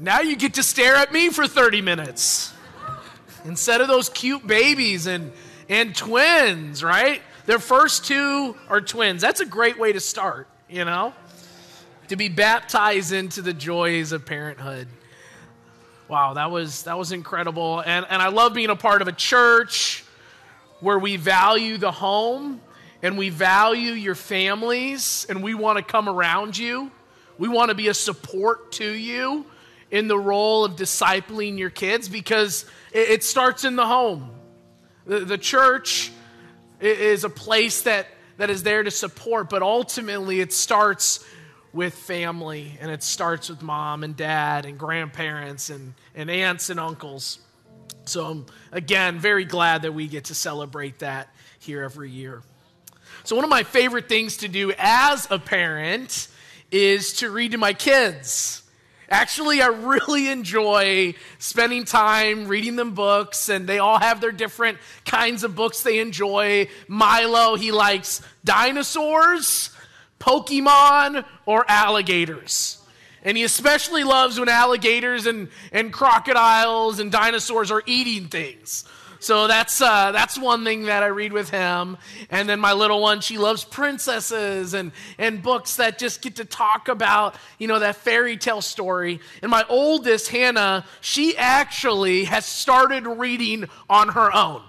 Now you get to stare at me for 30 minutes instead of those cute babies and, and twins, right? Their first two are twins. That's a great way to start, you know? To be baptized into the joys of parenthood. Wow, that was that was incredible. And and I love being a part of a church where we value the home and we value your families and we want to come around you. We want to be a support to you in the role of discipling your kids because it, starts in the home. The, the church is a place that, that is there to support, but ultimately it starts with family and it starts with mom and dad and grandparents and, and aunts and uncles. So, I'm, again, very glad that we get to celebrate that here every year. So, one of my favorite things to do as a parent is to read to my kids. Actually, I really enjoy spending time reading them books, and they all have their different kinds of books they enjoy. Milo, he likes dinosaurs, Pokemon, or alligators. And he especially loves when alligators and, and crocodiles and dinosaurs are eating things. So that's uh, that's one thing that I read with him. And then my little one, she loves princesses and and books that just get to talk about you know that fairy tale story. And my oldest, Hannah, she actually has started reading on her own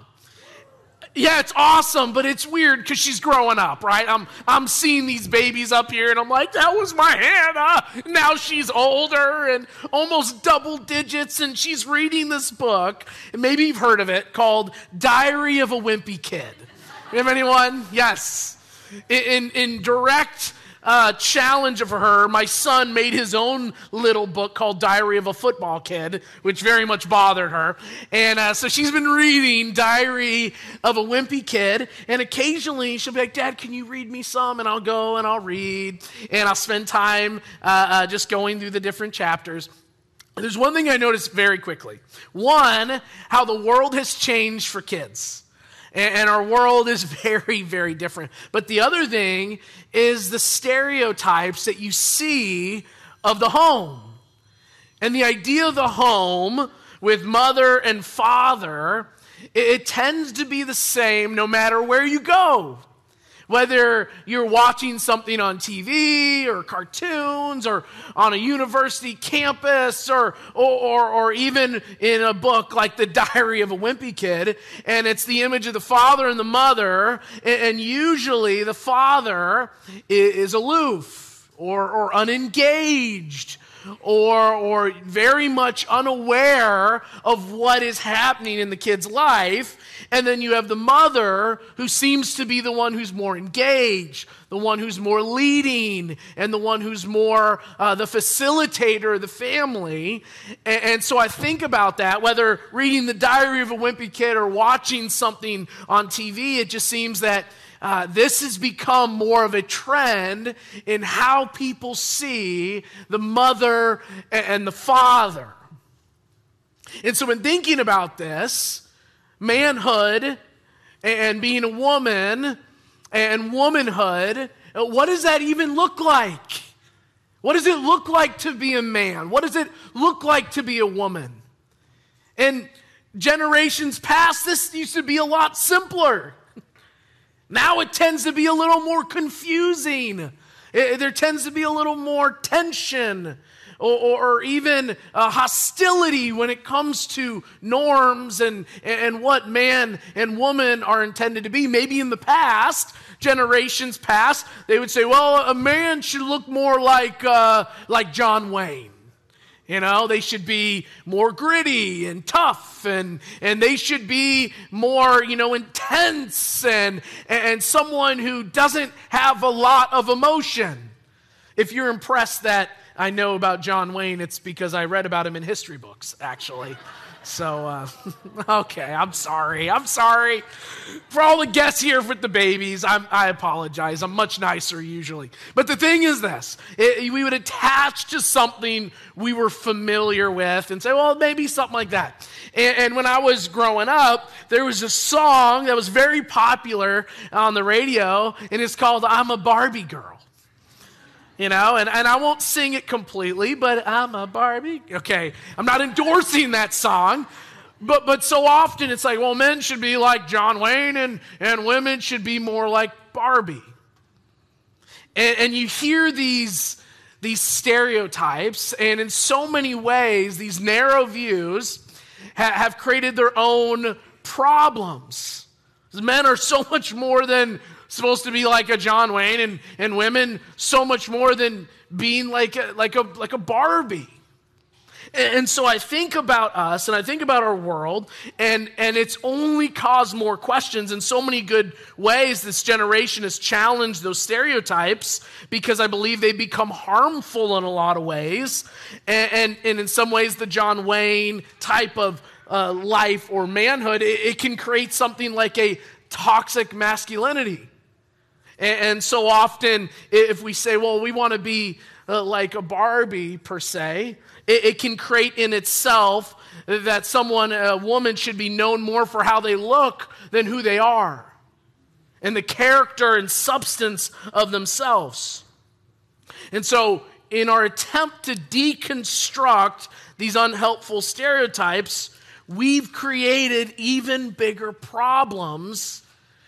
yeah, it's awesome, but it's weird because she's growing up, right? I'm, I'm seeing these babies up here, and I'm like, that was my Hannah. Now she's older and almost double digits, and she's reading this book, and maybe you've heard of it, called Diary of a Wimpy Kid. Have anyone? Yes. In, in direct uh, challenge of her, my son made his own little book called Diary of a Football Kid, which very much bothered her. And uh, so she's been reading Diary of a Wimpy Kid, and occasionally she'll be like, Dad, can you read me some? And I'll go and I'll read, and I'll spend time uh, uh just going through the different chapters. There's one thing I noticed very quickly. One, how the world has changed for kids. And our world is very, very different. But the other thing is the stereotypes that you see of the home. And the idea of the home with mother and father, it, tends to be the same no matter where you go. Whether you're watching something on TV or cartoons or on a university campus or, or, or, even in a book like The Diary of a Wimpy Kid, and it's the image of the father and the mother, and usually the father is aloof or, or unengaged or, or very much unaware of what is happening in the kid's life. And then you have the mother who seems to be the one who's more engaged, the one who's more leading, and the one who's more uh, the facilitator of the family. And, and so I think about that, whether reading the diary of a wimpy kid or watching something on TV, it just seems that uh, this has become more of a trend in how people see the mother and the father. And so, in thinking about this, manhood and being a woman and womanhood, what does that even look like? What does it look like to be a man? What does it look like to be a woman? And generations past, this used to be a lot simpler. Now it tends to be a little more confusing. It, there tends to be a little more tension or, or even uh, hostility when it comes to norms and, and what man and woman are intended to be. Maybe in the past, generations past, they would say, well, a man should look more like, uh, like John Wayne. You know, they should be more gritty and tough and, and they should be more, you know, intense and, and someone who doesn't have a lot of emotion. If you're impressed that I know about John Wayne, it's because I read about him in history books, actually. So, uh, okay, I'm sorry. I'm sorry. For all the guests here with the babies, I'm, i apologize. I'm much nicer usually. But the thing is this it, we would attach to something we were familiar with and say, well, maybe something like that. And, and when I was growing up, there was a song that was very popular on the radio, and it's called I'm a Barbie Girl you know, and, and I won't sing it completely, but I'm a Barbie. Okay, I'm not endorsing that song, but, but so often it's like, well, men should be like John Wayne and, and women should be more like Barbie. And, and you hear these, these stereotypes, and in so many ways, these narrow views ha- have created their own problems. Men are so much more than supposed to be like a John Wayne, and, and women so much more than being like a, like a, like a Barbie. And, and so I think about us and I think about our world, and, and it's only caused more questions in so many good ways. This generation has challenged those stereotypes because I believe they become harmful in a lot of ways. And, and, and in some ways, the John Wayne type of uh, life or manhood, it, it can create something like a toxic masculinity. And, so often, if we say, well, we want to be uh, like a Barbie per se, it can create in itself that someone, a woman, should be known more for how they look than who they are and the character and substance of themselves. And so, in our attempt to deconstruct these unhelpful stereotypes, we've created even bigger problems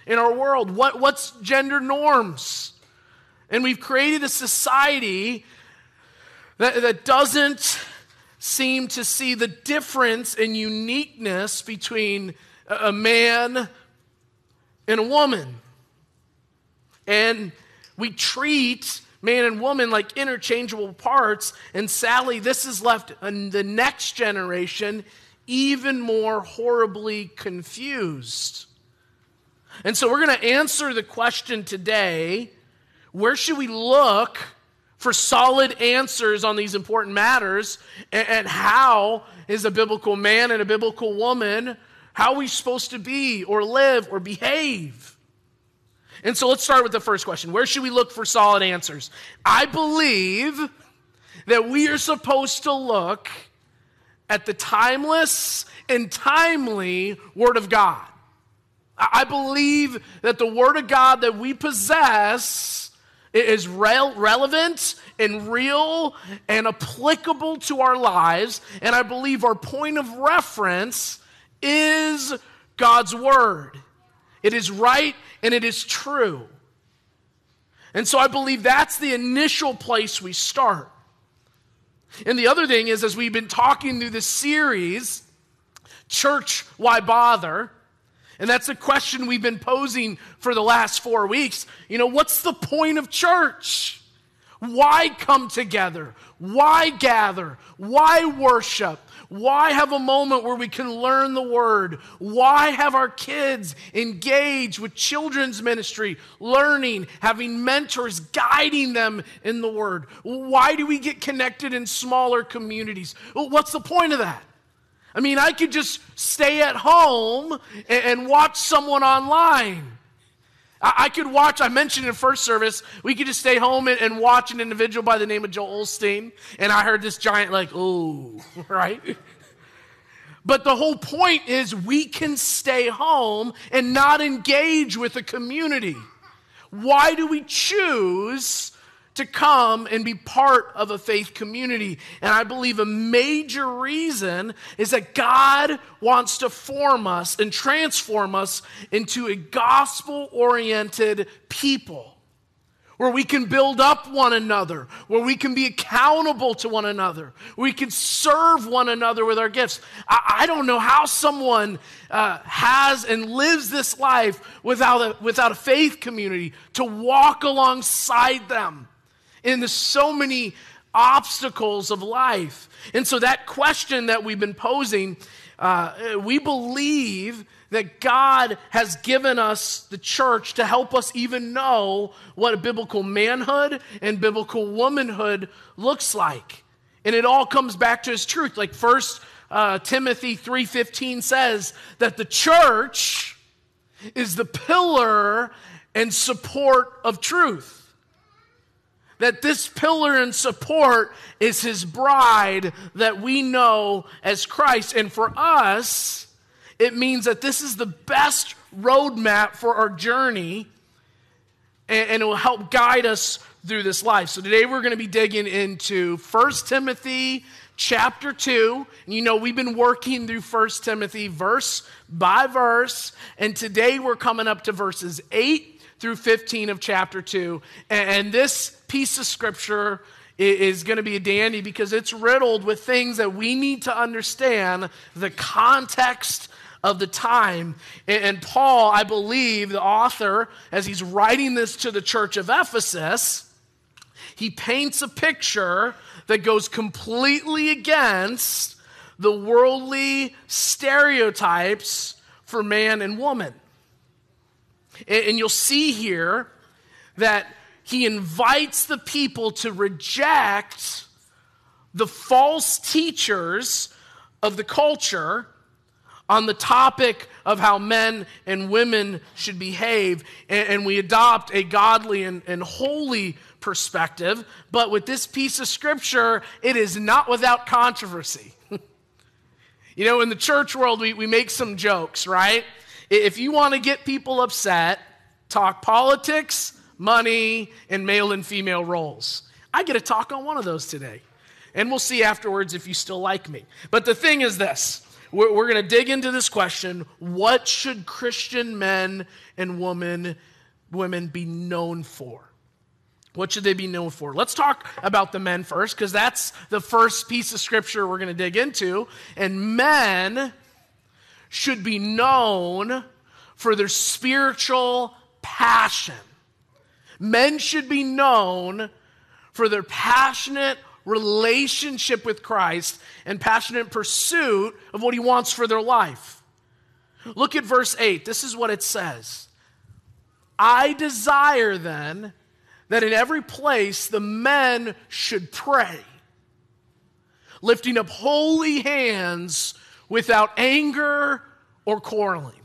in our world? What, what's gender norms? And we've created a society that, that doesn't seem to see the difference and uniqueness between a man and a woman. And we treat man and woman like interchangeable parts. And sadly, this has left the next generation even more horribly confused. And so we're going to answer the question today where should we look for solid answers on these important matters? And, how is a biblical man and a biblical woman, how are we supposed to be or live or behave? And so let's start with the first question Where should we look for solid answers? I believe that we are supposed to look at the timeless and timely Word of God. I believe that the Word of God that we possess is rel- relevant and real and applicable to our lives. And I believe our point of reference is God's Word. It is right and it is true. And so I believe that's the initial place we start. And the other thing is, as we've been talking through this series, Church, Why Bother? And that's a question we've been posing for the last four weeks. You know, what's the point of church? Why come together? Why gather? Why worship? Why have a moment where we can learn the word? Why have our kids engage with children's ministry, learning, having mentors guiding them in the word? Why do we get connected in smaller communities? What's the point of that? I mean, I could just stay at home and, and watch someone online. I, I, could watch, I mentioned in first service, we could just stay home and, and watch an individual by the name of Joel Osteen. And I heard this giant, like, ooh, right? But the whole point is we can stay home and not engage with the community. Why do we choose to come and be part of a faith community. And I believe a major reason is that God wants to form us and transform us into a gospel oriented people. Where we can build up one another, where we can be accountable to one another, we can serve one another with our gifts. I, I don't know how someone uh, has and lives this life without a, without a faith community to walk alongside them in the so many obstacles of life. And so, that question that we've been posing, uh, we believe that God has given us the church to help us even know what a biblical manhood and biblical womanhood looks like. And it all comes back to his truth. Like First uh, Timothy 3:15 says that the church is the pillar and support of truth that this pillar and support is his bride that we know as Christ. And for us, it means that this is the best roadmap for our journey and, and it will help guide us through this life. So today we're going to be digging into 1 Timothy chapter 2. And you know, we've been working through 1 Timothy verse by verse. And today we're coming up to verses 8 through 15 of chapter 2. And this piece of scripture is going to be a dandy because it's riddled with things that we need to understand the context of the time. And Paul, I believe, the author, as he's writing this to the church of Ephesus, he paints a picture that goes completely against the worldly stereotypes for man and woman. And you'll see here that he invites the people to reject the false teachers of the culture on the topic of how men and women should behave, and, we adopt a godly and, holy perspective. But with this piece of scripture, it is not without controversy. you know, in the church world, we, we make some jokes, right? If you want to get people upset, talk politics, money, and male and female roles. I get a talk on one of those today. And we'll see afterwards if you still like me. But the thing is this we're, we're going to dig into this question what should Christian men and women, women be known for? What should they be known for? Let's talk about the men first, because that's the first piece of scripture we're going to dig into. And men should be known for their spiritual passion. Men should be known for their passionate relationship with Christ and passionate pursuit of what he wants for their life. Look at verse 8. This is what it says I desire then that in every place the men should pray, lifting up holy hands without anger or quarreling.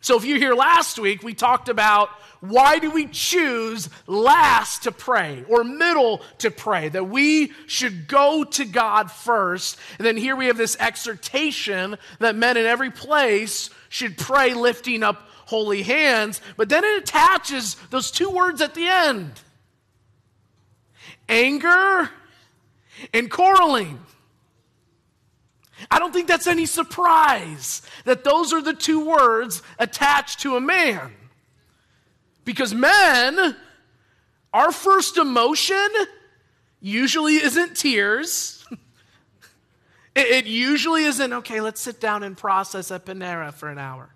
So, if you're here last week, we talked about why do we choose last to pray or middle to pray? That we should go to God first. And then here we have this exhortation that men in every place should pray lifting up holy hands. But then it attaches those two words at the end anger and quarreling. I don't think that's any surprise that those are the two words attached to a man. Because men, our first emotion usually isn't tears. It, usually isn't, okay, let's sit down and process at Panera for an hour.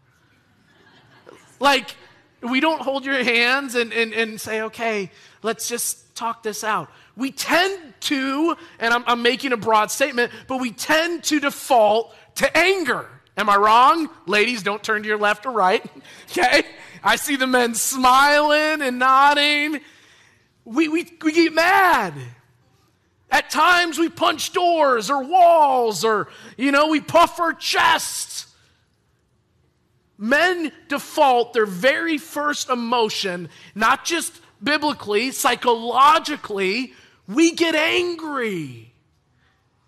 Like, we don't hold your hands and, and, and say, okay, let's just talk this out. We tend to, and I'm, I'm making a broad statement, but we tend to default to anger. Am I wrong? Ladies, don't turn to your left or right. Okay? I see the men smiling and nodding. We, we, we get mad. At times we punch doors or walls or, you know, we puff our chests. Men default their very first emotion, not just biblically, psychologically, we get angry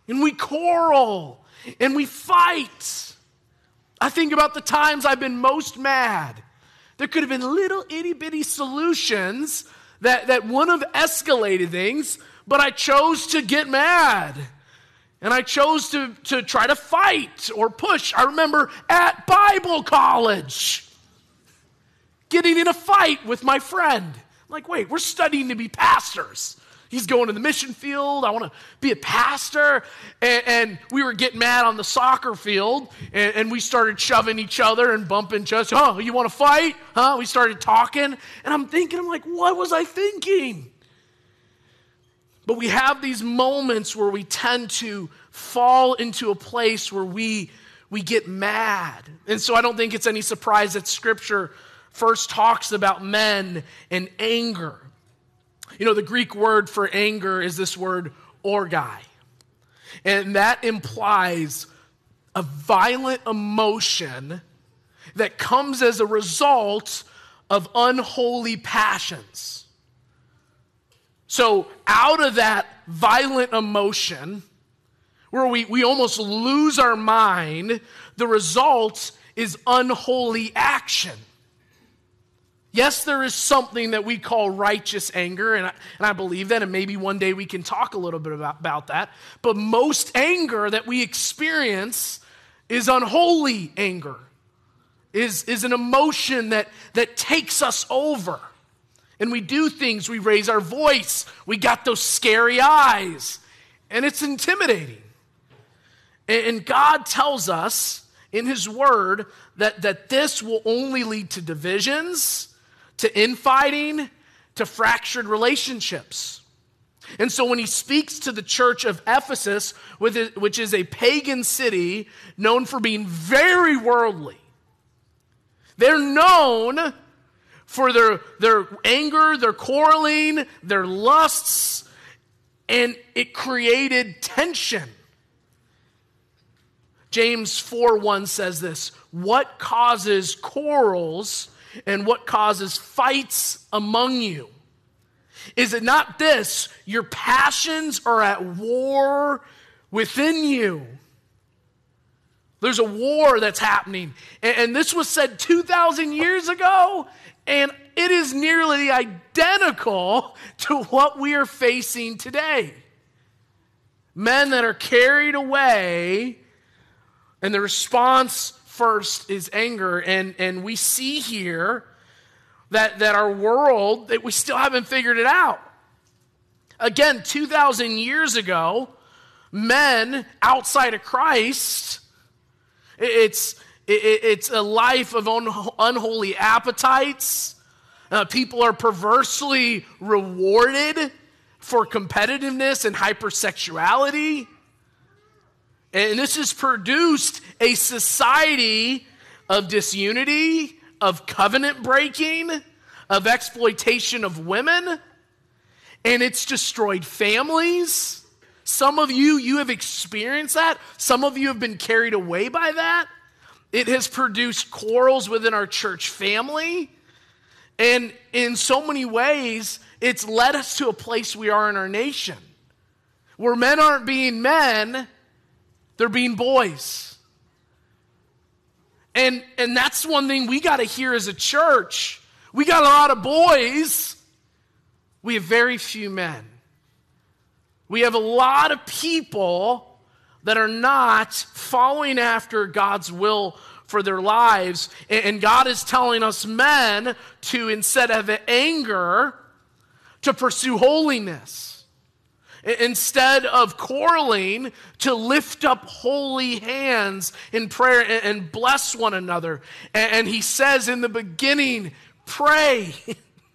and we quarrel and we fight. I think about the times I've been most mad there could have been little itty bitty solutions that, that wouldn't have escalated things, but I chose to get mad. And I chose to, to try to fight or push. I remember at Bible college getting in a fight with my friend. I'm like, wait, we're studying to be pastors. He's going to the mission field. I want to be a pastor. And, and, we were getting mad on the soccer field, and, and we started shoving each other and bumping other. Oh, you want to fight? Huh? We started talking. And I'm thinking, I'm like, what was I thinking? But we have these moments where we tend to fall into a place where we, we get mad. And so I don't think it's any surprise that Scripture first talks about men and anger. You know, the Greek word for anger is this word orgai. And that implies a violent emotion that comes as a result of unholy passions. So, out of that violent emotion, where we, we almost lose our mind, the result is unholy action. Yes, there is something that we call righteous anger, and I, and I believe that, and maybe one day we can talk a little bit about, about that. But most anger that we experience is unholy anger, is, is an emotion that, that takes us over. And we do things, we raise our voice, we got those scary eyes, and it's intimidating. And, and God tells us in His Word that, that this will only lead to divisions to infighting, to fractured relationships. And so when he speaks to the church of Ephesus, which is a pagan city known for being very worldly, they're known for their, their anger, their quarreling, their lusts, and it created tension. James 4 1 says this What causes quarrels and what causes fights among you? Is it not this? Your passions are at war within you. There's a war that's happening. And, this was said 2,000 years ago, and it is nearly identical to what we are facing today. Men that are carried away, and the response first is anger. And, and we see here that, that our world, that we still haven't figured it out. Again, 2,000 years ago, men outside of Christ, it's, it's a life of unholy appetites. Uh, people are perversely rewarded for competitiveness and hypersexuality. And this has produced a society of disunity, of covenant breaking, of exploitation of women, and it's destroyed families. Some of you, you have experienced that. Some of you have been carried away by that. It has produced quarrels within our church family. And in so many ways, it's led us to a place we are in our nation where men aren't being men they're being boys. And, and that's one thing we got to hear as a church. We got a lot of boys, we have very few men. We have a lot of people that are not following after God's will for their lives. And God is telling us men to, instead of anger, to pursue holiness. Instead of quarreling, to lift up holy hands in prayer and bless one another. And he says in the beginning, pray.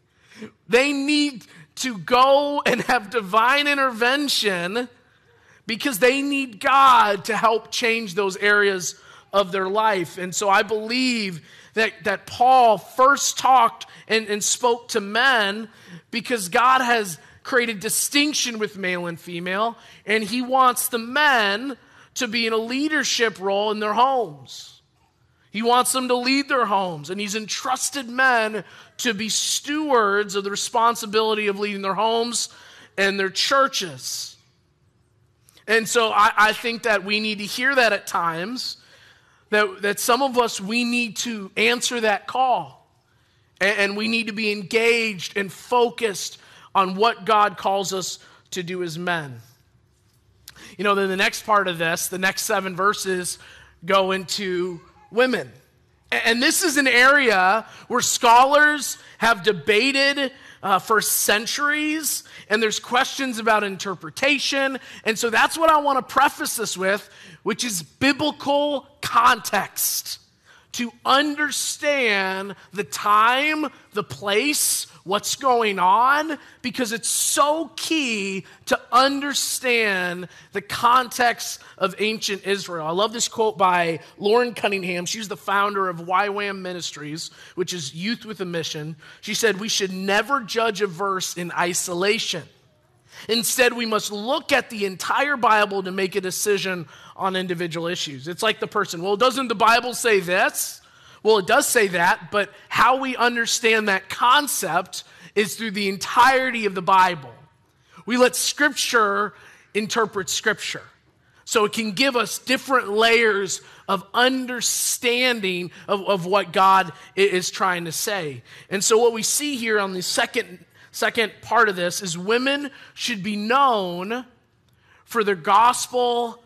they need to go and have divine intervention because they need God to help change those areas of their life. And so I believe that, that Paul first talked and, and spoke to men because God has created distinction with male and female, and he wants the men to be in a leadership role in their homes. He wants them to lead their homes, and he's entrusted men to be stewards of the responsibility of leading their homes and their churches. And so I, I, think that we need to hear that at times, that, that some of us, we need to answer that call. And, and we need to be engaged and focused on what God calls us to do as men. You know, then the next part of this, the next seven verses, go into women. And this is an area where scholars have debated uh, for centuries, and there's questions about interpretation. And so that's what I want to preface this with, which is biblical context. To understand the time, the place, what's going on, because it's so key to understand the context of ancient Israel. I love this quote by Loren Cunningham. She's the founder of YWAM Ministries, which is Youth with a Mission. She said, We should never judge a verse in isolation. Instead, we must look at the entire Bible to make a decision on individual issues. It's like the person, well, doesn't the Bible say this? Well, it does say that, but how we understand that concept is through the entirety of the Bible. We let Scripture interpret Scripture. So it can give us different layers of understanding of, of what God is trying to say. And so, what we see here on the second, second part of this is women should be known for their gospel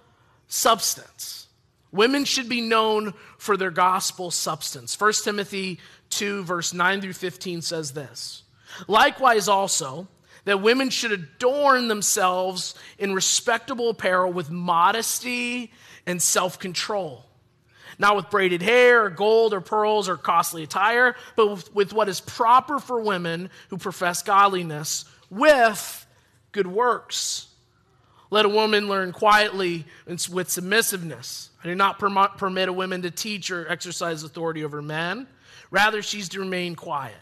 substance. Women should be known for their gospel substance. 1 Timothy 2, verse 9 through 15 says this Likewise, also, that women should adorn themselves in respectable apparel with modesty and self control. Not with braided hair or gold or pearls or costly attire, but with, with what is proper for women who profess godliness with good works. Let a woman learn quietly and with submissiveness. I do not permit a woman to teach or exercise authority over men. Rather, she's to remain quiet.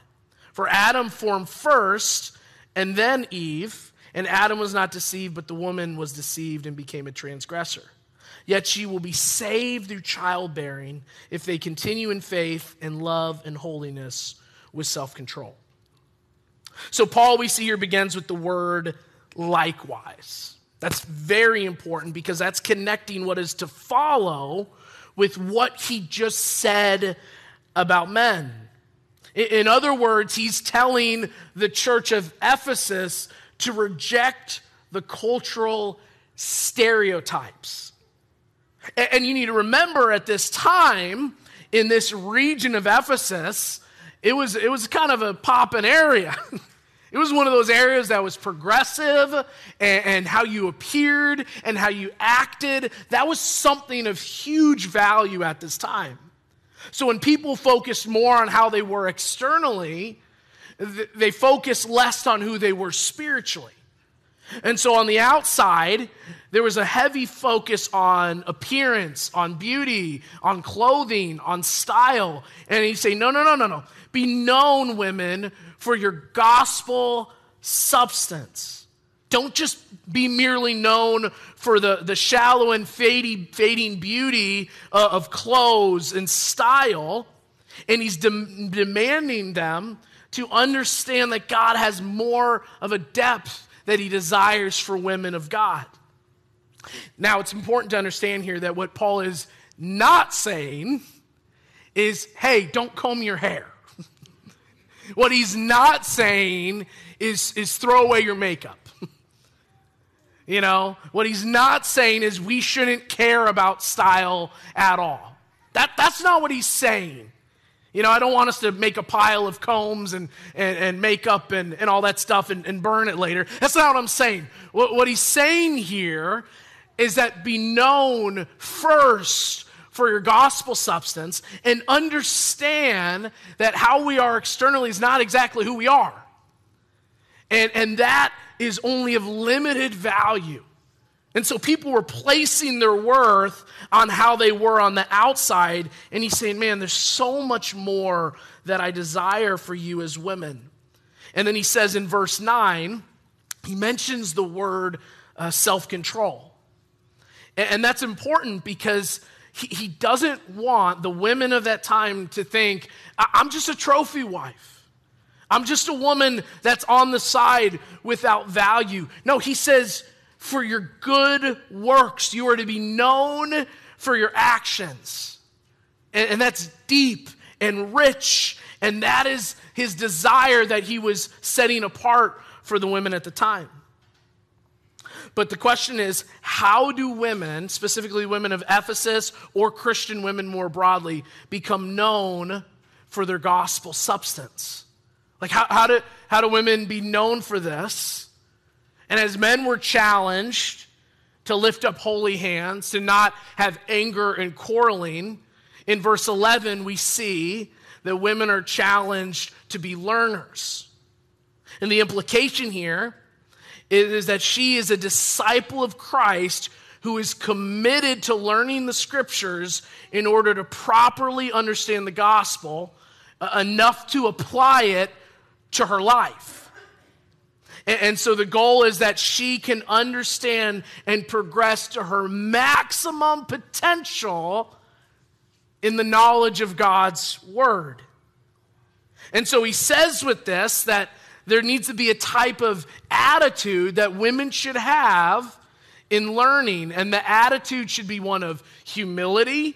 For Adam formed first, and then Eve, and Adam was not deceived, but the woman was deceived and became a transgressor. Yet she will be saved through childbearing if they continue in faith and love and holiness with self control. So, Paul, we see here, begins with the word likewise. That's very important because that's connecting what is to follow with what he just said about men. In other words, he's telling the church of Ephesus to reject the cultural stereotypes. And you need to remember at this time, in this region of Ephesus, it was, it was kind of a poppin' area. It was one of those areas that was progressive and, and, how you appeared and how you acted. That was something of huge value at this time. So when people focused more on how they were externally, they focused less on who they were spiritually. And so on the outside, there was a heavy focus on appearance, on beauty, on clothing, on style. And he say, no, no, no, no, no. Be known, women, for your gospel substance. Don't just be merely known for the, the shallow and fading, fading beauty uh, of clothes and style. And he's de- demanding them to understand that God has more of a depth that he desires for women of God. Now, it's important to understand here that what Paul is not saying is, hey, don't comb your hair. what he's not saying is, is throw away your makeup. you know, what he's not saying is we shouldn't care about style at all. That, that's not what he's saying. You know, I don't want us to make a pile of combs and, and, and makeup and, and all that stuff and, and burn it later. That's not what I'm saying. What, what he's saying here is that be known first for your gospel substance and understand that how we are externally is not exactly who we are. And, and that is only of limited value. And so people were placing their worth on how they were on the outside. And he's saying, Man, there's so much more that I desire for you as women. And then he says in verse 9, he mentions the word uh, self control. And, and, that's important because he, he doesn't want the women of that time to think, I'm just a trophy wife. I'm just a woman that's on the side without value. No, he says, for your good works. You are to be known for your actions. And, and, that's deep and rich. And that is his desire that he was setting apart for the women at the time. But the question is how do women, specifically women of Ephesus or Christian women more broadly, become known for their gospel substance? Like, how, how, do, how do women be known for this? And as men were challenged to lift up holy hands, to not have anger and quarreling, In verse 11, we see that women are challenged to be learners. And the implication here is that she is a disciple of Christ who is committed to learning the scriptures in order to properly understand the gospel uh, enough to apply it to her life. And, so the goal is that she can understand and progress to her maximum potential in the knowledge of God's word. And so he says with this that there needs to be a type of attitude that women should have in learning, and the attitude should be one of humility.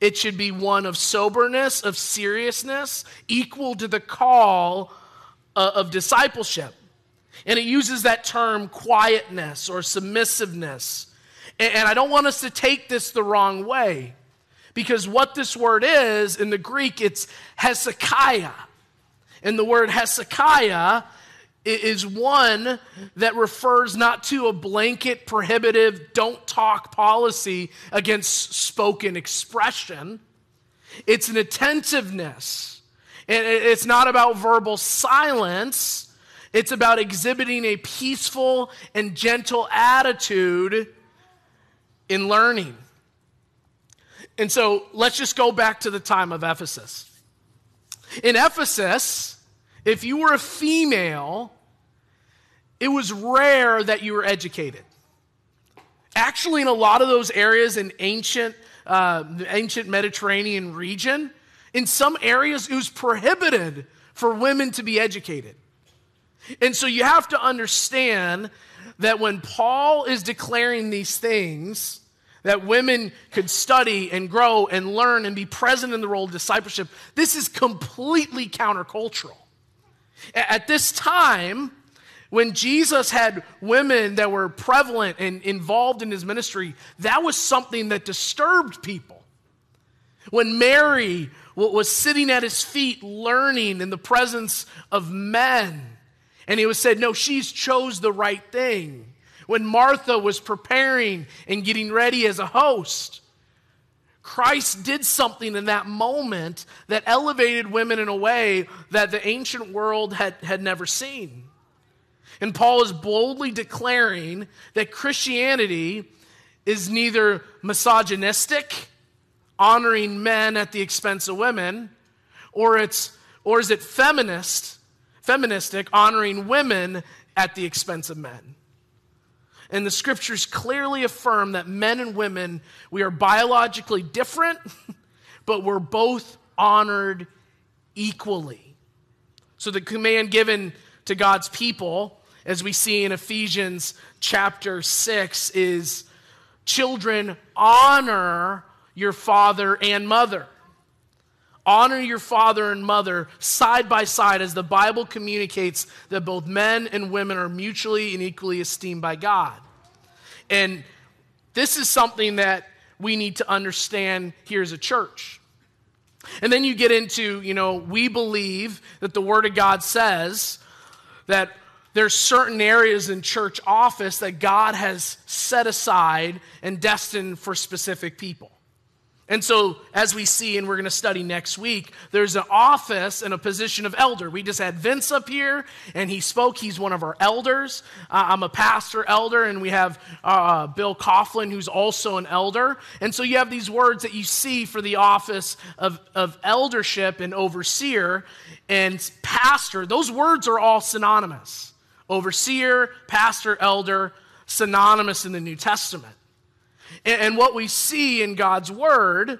It should be one of soberness, of seriousness, equal to the call uh, of discipleship. And it uses that term quietness or submissiveness. And, I don't want us to take this the wrong way because what this word is in the Greek, it's hesychia. And the word hesychia is one that refers not to a blanket prohibitive don't talk policy against spoken expression. It's an attentiveness. And it's not about verbal silence. It's about exhibiting a peaceful and gentle attitude in learning. And so let's just go back to the time of Ephesus. In Ephesus, if you were a female, it was rare that you were educated. Actually, in a lot of those areas in ancient, uh, ancient Mediterranean region, in some areas it was prohibited for women to be educated. And so you have to understand that when Paul is declaring these things, that women could study and grow and learn and be present in the role of discipleship, this is completely countercultural. At this time, when Jesus had women that were prevalent and involved in his ministry, that was something that disturbed people. When Mary was sitting at his feet learning in the presence of men, and he was said, No, she's chose the right thing. When Martha was preparing and getting ready as a host, Christ did something in that moment that elevated women in a way that the ancient world had, had never seen. And Paul is boldly declaring that Christianity is neither misogynistic, honoring men at the expense of women, or it's or is it feminist, feministic, honoring women at the expense of men. And the scriptures clearly affirm that men and women, we are biologically different, but we're both honored equally. So the command given to God's people, as we see in Ephesians chapter 6, is children, honor your father and mother. Honor your father and mother side by side as the Bible communicates that both men and women are mutually and equally esteemed by God. And this is something that we need to understand here as a church. And then you get into, you know, we believe that the Word of God says that there's certain areas in church office that God has set aside and destined for specific people. And so, as we see, and we're going to study next week, there's an office and a position of elder. We just had Vince up here, and he spoke. He's one of our elders. Uh, I'm a pastor elder, and we have uh, Bill Coughlin, who's also an elder. And so, you have these words that you see for the office of, of eldership and overseer and pastor. Those words are all synonymous overseer, pastor, elder, synonymous in the New Testament. And what we see in God's word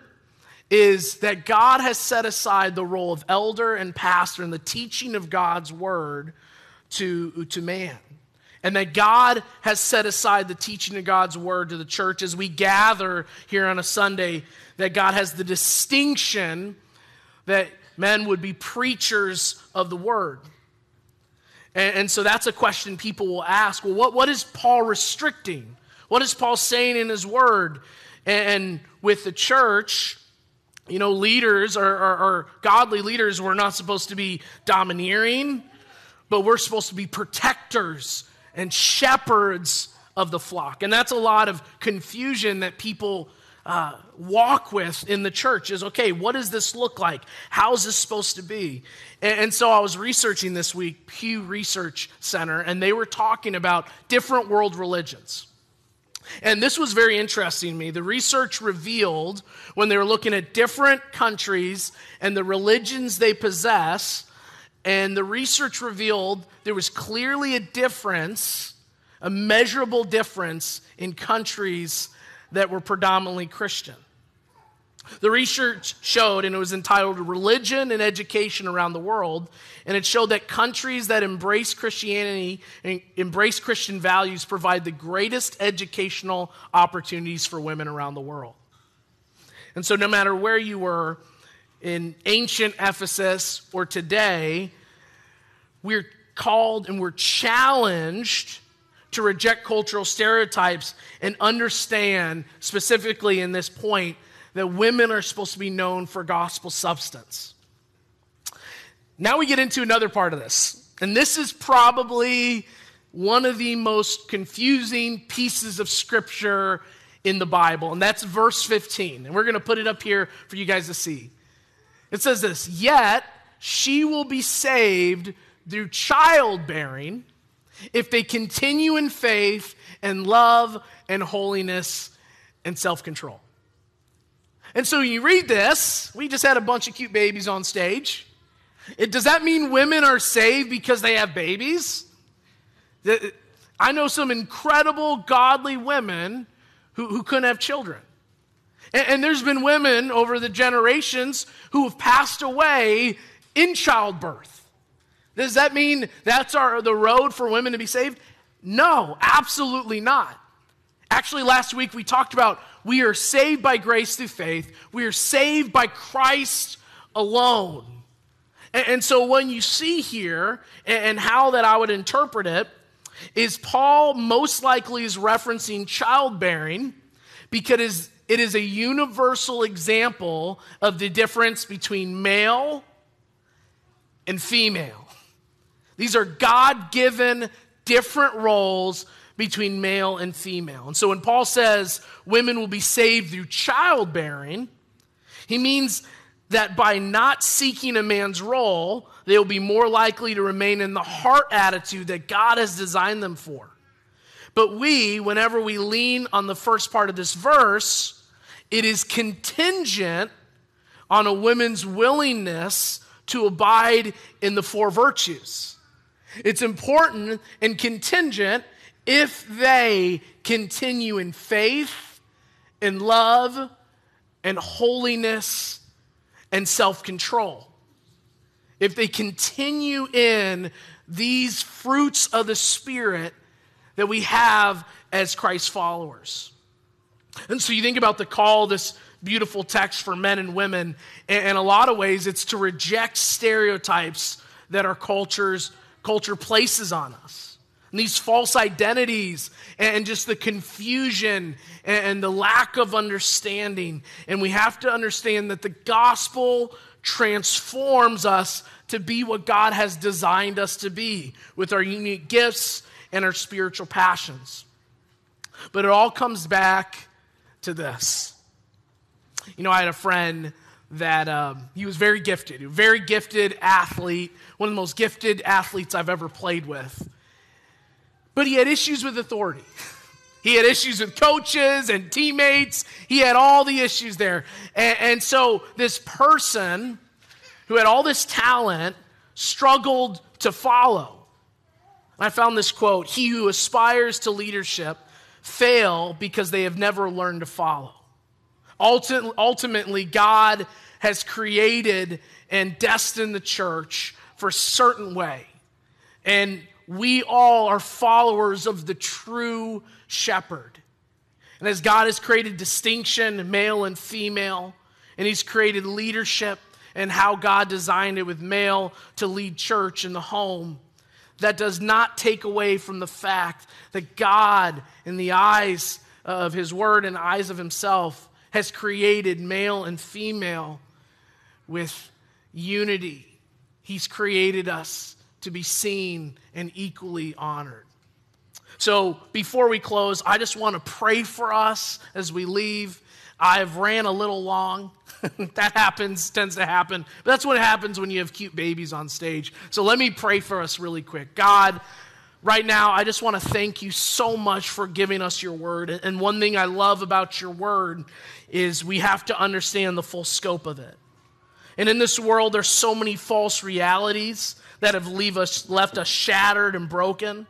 is that God has set aside the role of elder and pastor in the teaching of God's word to, to man. And that God has set aside the teaching of God's word to the church as we gather here on a Sunday, that God has the distinction that men would be preachers of the word. And, and so that's a question people will ask well, what, what is Paul restricting? What is Paul saying in his word? And with the church, you know, leaders or, or, or godly leaders, we're not supposed to be domineering, but we're supposed to be protectors and shepherds of the flock. And that's a lot of confusion that people uh, walk with in the church is okay, what does this look like? How is this supposed to be? And, and, so I was researching this week, Pew Research Center, and they were talking about different world religions. And this was very interesting to me. The research revealed when they were looking at different countries and the religions they possess, and the research revealed there was clearly a difference, a measurable difference in countries that were predominantly Christian. The research showed, and it was entitled Religion and Education Around the World, and it showed that countries that embrace Christianity and embrace Christian values provide the greatest educational opportunities for women around the world. And so, no matter where you were in ancient Ephesus or today, we're called and we're challenged to reject cultural stereotypes and understand, specifically in this point, that women are supposed to be known for gospel substance. Now we get into another part of this. And this is probably one of the most confusing pieces of scripture in the Bible, and that's verse 15. And we're going to put it up here for you guys to see. It says this Yet she will be saved through childbearing if they continue in faith and love and holiness and self control. And so you read this, we just had a bunch of cute babies on stage. It, does that mean women are saved because they have babies? I know some incredible godly women who, who couldn't have children. And, and there's been women over the generations who have passed away in childbirth. Does that mean that's our, the road for women to be saved? No, absolutely not. Actually, last week we talked about we are saved by grace through faith, we are saved by Christ alone. And, so, when you see here, and, and how that I would interpret it, is Paul most likely is referencing childbearing because it is a universal example of the difference between male and female. These are God given different roles between male and female. And so when Paul says women will be saved through childbearing, he means that by not seeking a man's role, they will be more likely to remain in the heart attitude that God has designed them for. But we, whenever we lean on the first part of this verse, it is contingent on a woman's willingness to abide in the four virtues. It's important and contingent if they continue in faith, in love, and holiness and self control. If they continue in these fruits of the Spirit that we have as Christ followers. And so you think about the call, this beautiful text for men and women, in a lot of ways, it's to reject stereotypes that our cultures culture places on us. And these false identities and just the confusion and the lack of understanding. And we have to understand that the gospel transforms us to be what God has designed us to be with our unique gifts and our spiritual passions. But it all comes back to this. You know, I had a friend that um, he was very gifted, very gifted athlete, one of the most gifted athletes I've ever played with. But he had issues with authority. He had issues with coaches and teammates. He had all the issues there. And, and so this person who had all this talent struggled to follow. I found this quote He who aspires to leadership fail because they have never learned to follow. Ultimately, God has created and destined the church for a certain way. And we all are followers of the true shepherd. And as God has created distinction, male and female, and He's created leadership and how God designed it with male to lead church in the home, that does not take away from the fact that God, in the eyes of His Word and eyes of Himself, has created male and female with unity. He's created us to be seen and equally honored. So before we close, I just want to pray for us as we leave. I've ran a little long. that happens, tends to happen. But that's what happens when you have cute babies on stage. So let me pray for us really quick. God, right now, I just want to thank you so much for giving us your word. And one thing I love about your word is we have to understand the full scope of it. And in this world, there's so many false realities that have leave us, left us shattered and broken.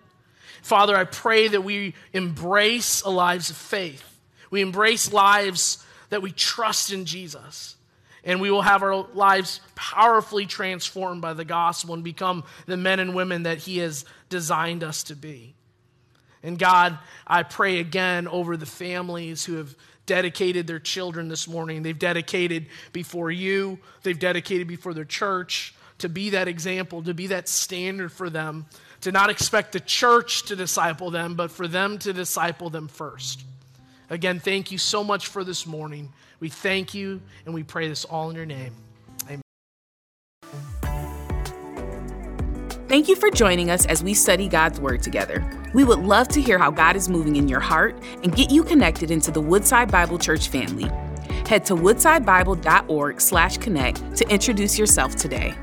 Father, I pray that we embrace lives of faith. We embrace lives that we trust in Jesus. And we will have our lives powerfully transformed by the gospel and become the men and women that He has designed us to be. And God, I pray again over the families who have dedicated their children this morning. They've dedicated before you, they've dedicated before their church to be that example, to be that standard for them, to not expect the church to disciple them, but for them to disciple them first. Again, thank you so much for this morning. We thank you and we pray this all in your name. Amen. Thank you for joining us as we study God's Word together. We would love to hear how God is moving in your heart and get you connected into the Woodside Bible Church family. Head to woodsidebible.org/connect to introduce yourself today.